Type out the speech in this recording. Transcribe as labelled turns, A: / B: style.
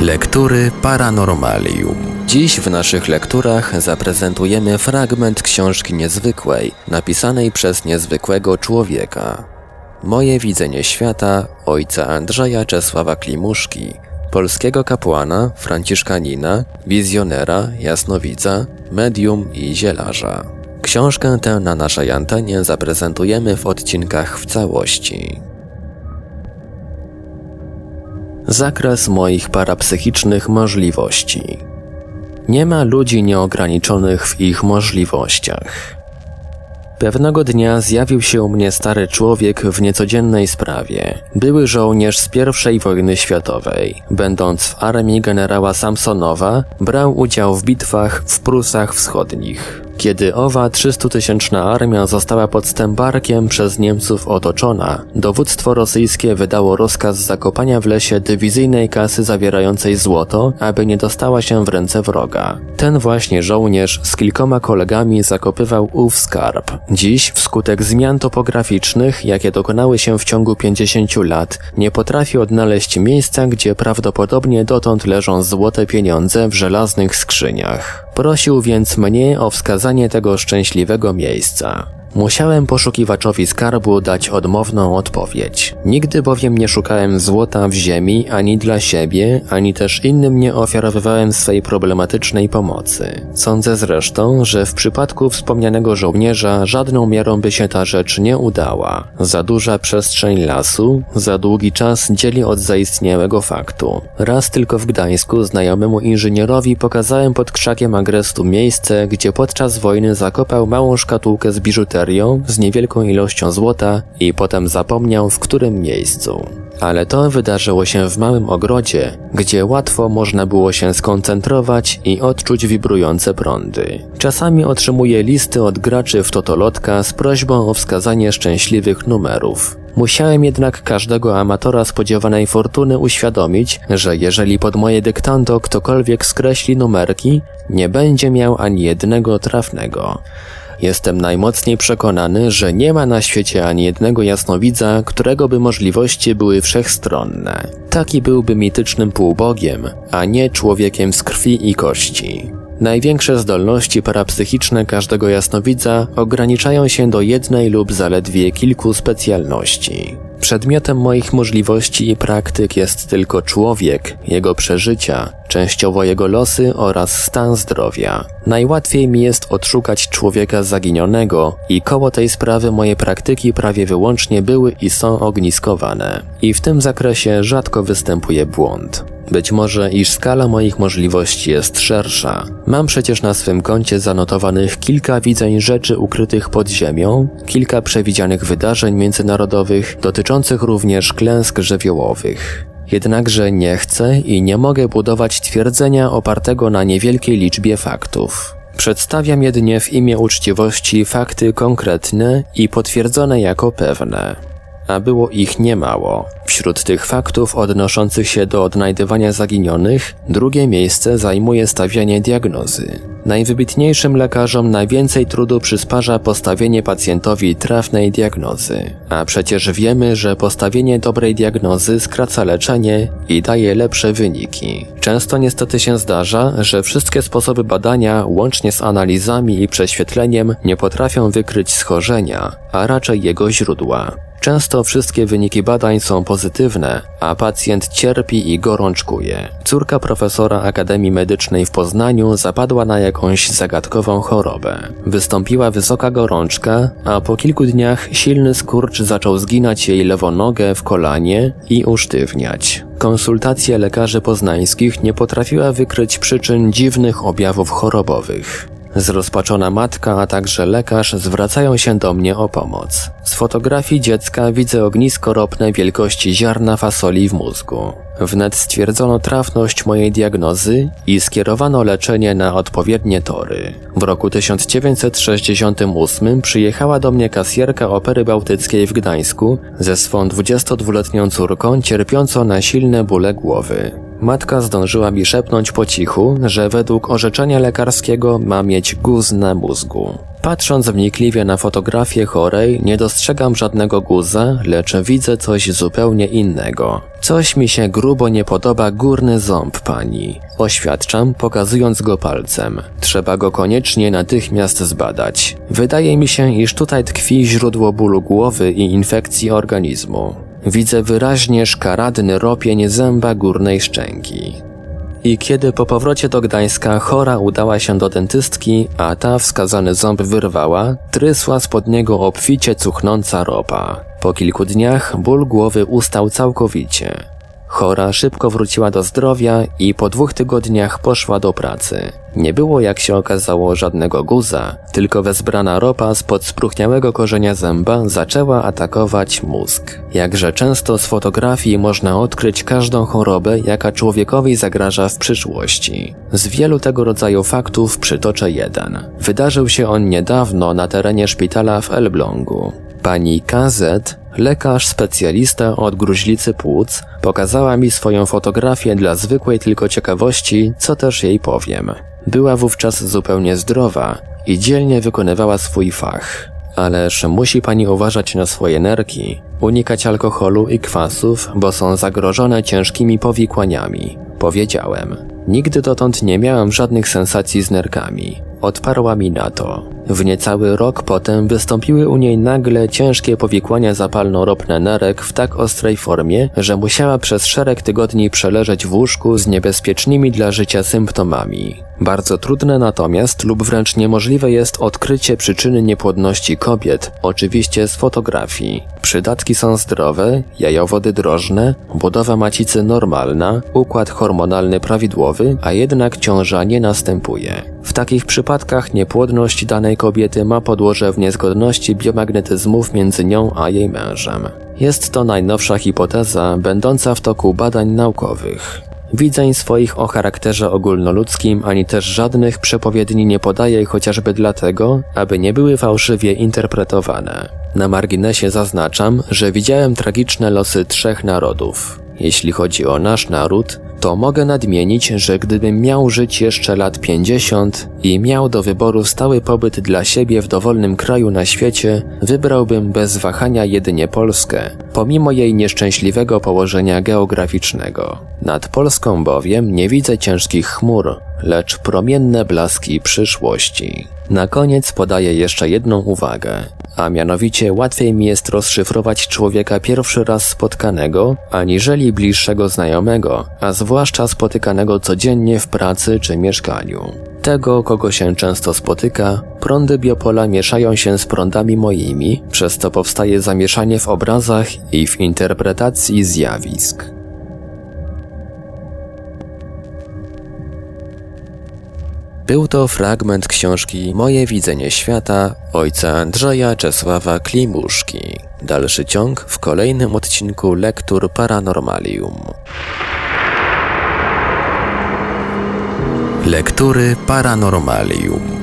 A: Lektury Paranormalium. Dziś w naszych lekturach zaprezentujemy fragment książki niezwykłej, napisanej przez niezwykłego człowieka. Moje widzenie świata ojca Andrzeja Czesława Klimuszki, polskiego kapłana, franciszkanina, wizjonera, jasnowidza, medium i zielarza. Książkę tę na naszej antenie zaprezentujemy w odcinkach w całości. Zakres moich parapsychicznych możliwości. Nie ma ludzi nieograniczonych w ich możliwościach. Pewnego dnia zjawił się u mnie stary człowiek w niecodziennej sprawie. Były żołnierz z I wojny światowej. Będąc w armii generała Samsonowa, brał udział w bitwach w Prusach Wschodnich. Kiedy owa 300-tysięczna armia została pod Stębarkiem przez Niemców otoczona, dowództwo rosyjskie wydało rozkaz zakopania w lesie dywizyjnej kasy zawierającej złoto, aby nie dostała się w ręce wroga. Ten właśnie żołnierz z kilkoma kolegami zakopywał ów skarb. Dziś, wskutek zmian topograficznych, jakie dokonały się w ciągu 50 lat, nie potrafi odnaleźć miejsca, gdzie prawdopodobnie dotąd leżą złote pieniądze w żelaznych skrzyniach. Prosił więc mnie o wskazanie tego szczęśliwego miejsca. Musiałem poszukiwaczowi skarbu dać odmowną odpowiedź. Nigdy bowiem nie szukałem złota w ziemi ani dla siebie, ani też innym nie ofiarowywałem swej problematycznej pomocy. Sądzę zresztą, że w przypadku wspomnianego żołnierza żadną miarą by się ta rzecz nie udała. Za duża przestrzeń lasu, za długi czas dzieli od zaistniałego faktu. Raz tylko w Gdańsku znajomemu inżynierowi pokazałem pod krzakiem agrestu miejsce, gdzie podczas wojny zakopał małą szkatułkę z biżuterią z niewielką ilością złota i potem zapomniał w którym miejscu. Ale to wydarzyło się w małym ogrodzie, gdzie łatwo można było się skoncentrować i odczuć wibrujące prądy. Czasami otrzymuję listy od graczy w Totolotka z prośbą o wskazanie szczęśliwych numerów. Musiałem jednak każdego amatora spodziewanej fortuny uświadomić, że jeżeli pod moje dyktando ktokolwiek skreśli numerki, nie będzie miał ani jednego trafnego. Jestem najmocniej przekonany, że nie ma na świecie ani jednego jasnowidza, którego by możliwości były wszechstronne. Taki byłby mitycznym półbogiem, a nie człowiekiem z krwi i kości. Największe zdolności parapsychiczne każdego jasnowidza ograniczają się do jednej lub zaledwie kilku specjalności. Przedmiotem moich możliwości i praktyk jest tylko człowiek, jego przeżycia, częściowo jego losy oraz stan zdrowia. Najłatwiej mi jest odszukać człowieka zaginionego i koło tej sprawy moje praktyki prawie wyłącznie były i są ogniskowane. I w tym zakresie rzadko występuje błąd. Być może, iż skala moich możliwości jest szersza. Mam przecież na swym koncie zanotowanych kilka widzeń rzeczy ukrytych pod ziemią, kilka przewidzianych wydarzeń międzynarodowych, dotyczących również klęsk żywiołowych. Jednakże nie chcę i nie mogę budować twierdzenia opartego na niewielkiej liczbie faktów. Przedstawiam jedynie w imię uczciwości fakty konkretne i potwierdzone jako pewne a było ich niemało. Wśród tych faktów odnoszących się do odnajdywania zaginionych, drugie miejsce zajmuje stawianie diagnozy. Najwybitniejszym lekarzom najwięcej trudu przysparza postawienie pacjentowi trafnej diagnozy. A przecież wiemy, że postawienie dobrej diagnozy skraca leczenie i daje lepsze wyniki. Często niestety się zdarza, że wszystkie sposoby badania, łącznie z analizami i prześwietleniem, nie potrafią wykryć schorzenia, a raczej jego źródła. Często wszystkie wyniki badań są pozytywne, a pacjent cierpi i gorączkuje. Córka profesora Akademii Medycznej w Poznaniu zapadła na jakąś zagadkową chorobę. Wystąpiła wysoka gorączka, a po kilku dniach silny skurcz zaczął zginać jej lewą nogę w kolanie i usztywniać. Konsultacja lekarzy poznańskich nie potrafiła wykryć przyczyn dziwnych objawów chorobowych. Zrozpaczona matka, a także lekarz zwracają się do mnie o pomoc. Z fotografii dziecka widzę ognisko ropne wielkości ziarna fasoli w mózgu. Wnet stwierdzono trafność mojej diagnozy i skierowano leczenie na odpowiednie tory. W roku 1968 przyjechała do mnie kasjerka Opery Bałtyckiej w Gdańsku ze swą 22-letnią córką cierpiącą na silne bóle głowy. Matka zdążyła mi szepnąć po cichu, że według orzeczenia lekarskiego ma mieć guz na mózgu. Patrząc wnikliwie na fotografię chorej, nie dostrzegam żadnego guza, lecz widzę coś zupełnie innego. Coś mi się grubo nie podoba górny ząb pani. Oświadczam, pokazując go palcem. Trzeba go koniecznie natychmiast zbadać. Wydaje mi się, iż tutaj tkwi źródło bólu głowy i infekcji organizmu. Widzę wyraźnie szkaradny ropień zęba górnej szczęki. I kiedy po powrocie do Gdańska chora udała się do dentystki, a ta wskazany ząb wyrwała, trysła spod niego obficie cuchnąca ropa. Po kilku dniach ból głowy ustał całkowicie. Chora szybko wróciła do zdrowia i po dwóch tygodniach poszła do pracy. Nie było, jak się okazało, żadnego guza, tylko wezbrana ropa spod spruchniałego korzenia zęba zaczęła atakować mózg. Jakże często z fotografii można odkryć każdą chorobę, jaka człowiekowi zagraża w przyszłości. Z wielu tego rodzaju faktów przytoczę jeden. Wydarzył się on niedawno na terenie szpitala w Elblągu. Pani KZ Lekarz specjalista od gruźlicy płuc pokazała mi swoją fotografię dla zwykłej tylko ciekawości, co też jej powiem. Była wówczas zupełnie zdrowa i dzielnie wykonywała swój fach. Ależ musi pani uważać na swoje nerki, unikać alkoholu i kwasów, bo są zagrożone ciężkimi powikłaniami. Powiedziałem. Nigdy dotąd nie miałam żadnych sensacji z nerkami. Odparła mi na to. W niecały rok potem wystąpiły u niej nagle ciężkie powikłania zapalno-ropne nerek w tak ostrej formie, że musiała przez szereg tygodni przeleżeć w łóżku z niebezpiecznymi dla życia symptomami. Bardzo trudne natomiast lub wręcz niemożliwe jest odkrycie przyczyny niepłodności kobiet, oczywiście z fotografii. Przydatki są zdrowe, jajowody drożne, budowa macicy normalna, układ hormonalny prawidłowy, a jednak ciąża nie następuje. W takich przypadkach niepłodność danej kobiety ma podłoże w niezgodności biomagnetyzmów między nią a jej mężem. Jest to najnowsza hipoteza, będąca w toku badań naukowych. Widzeń swoich o charakterze ogólnoludzkim ani też żadnych przepowiedni nie podaje chociażby dlatego, aby nie były fałszywie interpretowane. Na marginesie zaznaczam, że widziałem tragiczne losy trzech narodów. Jeśli chodzi o nasz naród, to mogę nadmienić, że gdybym miał żyć jeszcze lat 50 i miał do wyboru stały pobyt dla siebie w dowolnym kraju na świecie, wybrałbym bez wahania jedynie Polskę, pomimo jej nieszczęśliwego położenia geograficznego. Nad Polską bowiem nie widzę ciężkich chmur, lecz promienne blaski przyszłości. Na koniec podaję jeszcze jedną uwagę, a mianowicie łatwiej mi jest rozszyfrować człowieka pierwszy raz spotkanego, aniżeli bliższego znajomego, a zwłaszcza spotykanego codziennie w pracy czy mieszkaniu. Tego, kogo się często spotyka, prądy biopola mieszają się z prądami moimi, przez co powstaje zamieszanie w obrazach i w interpretacji zjawisk. Był to fragment książki Moje widzenie świata ojca Andrzeja Czesława Klimuszki. Dalszy ciąg w kolejnym odcinku Lektur Paranormalium. Lektury Paranormalium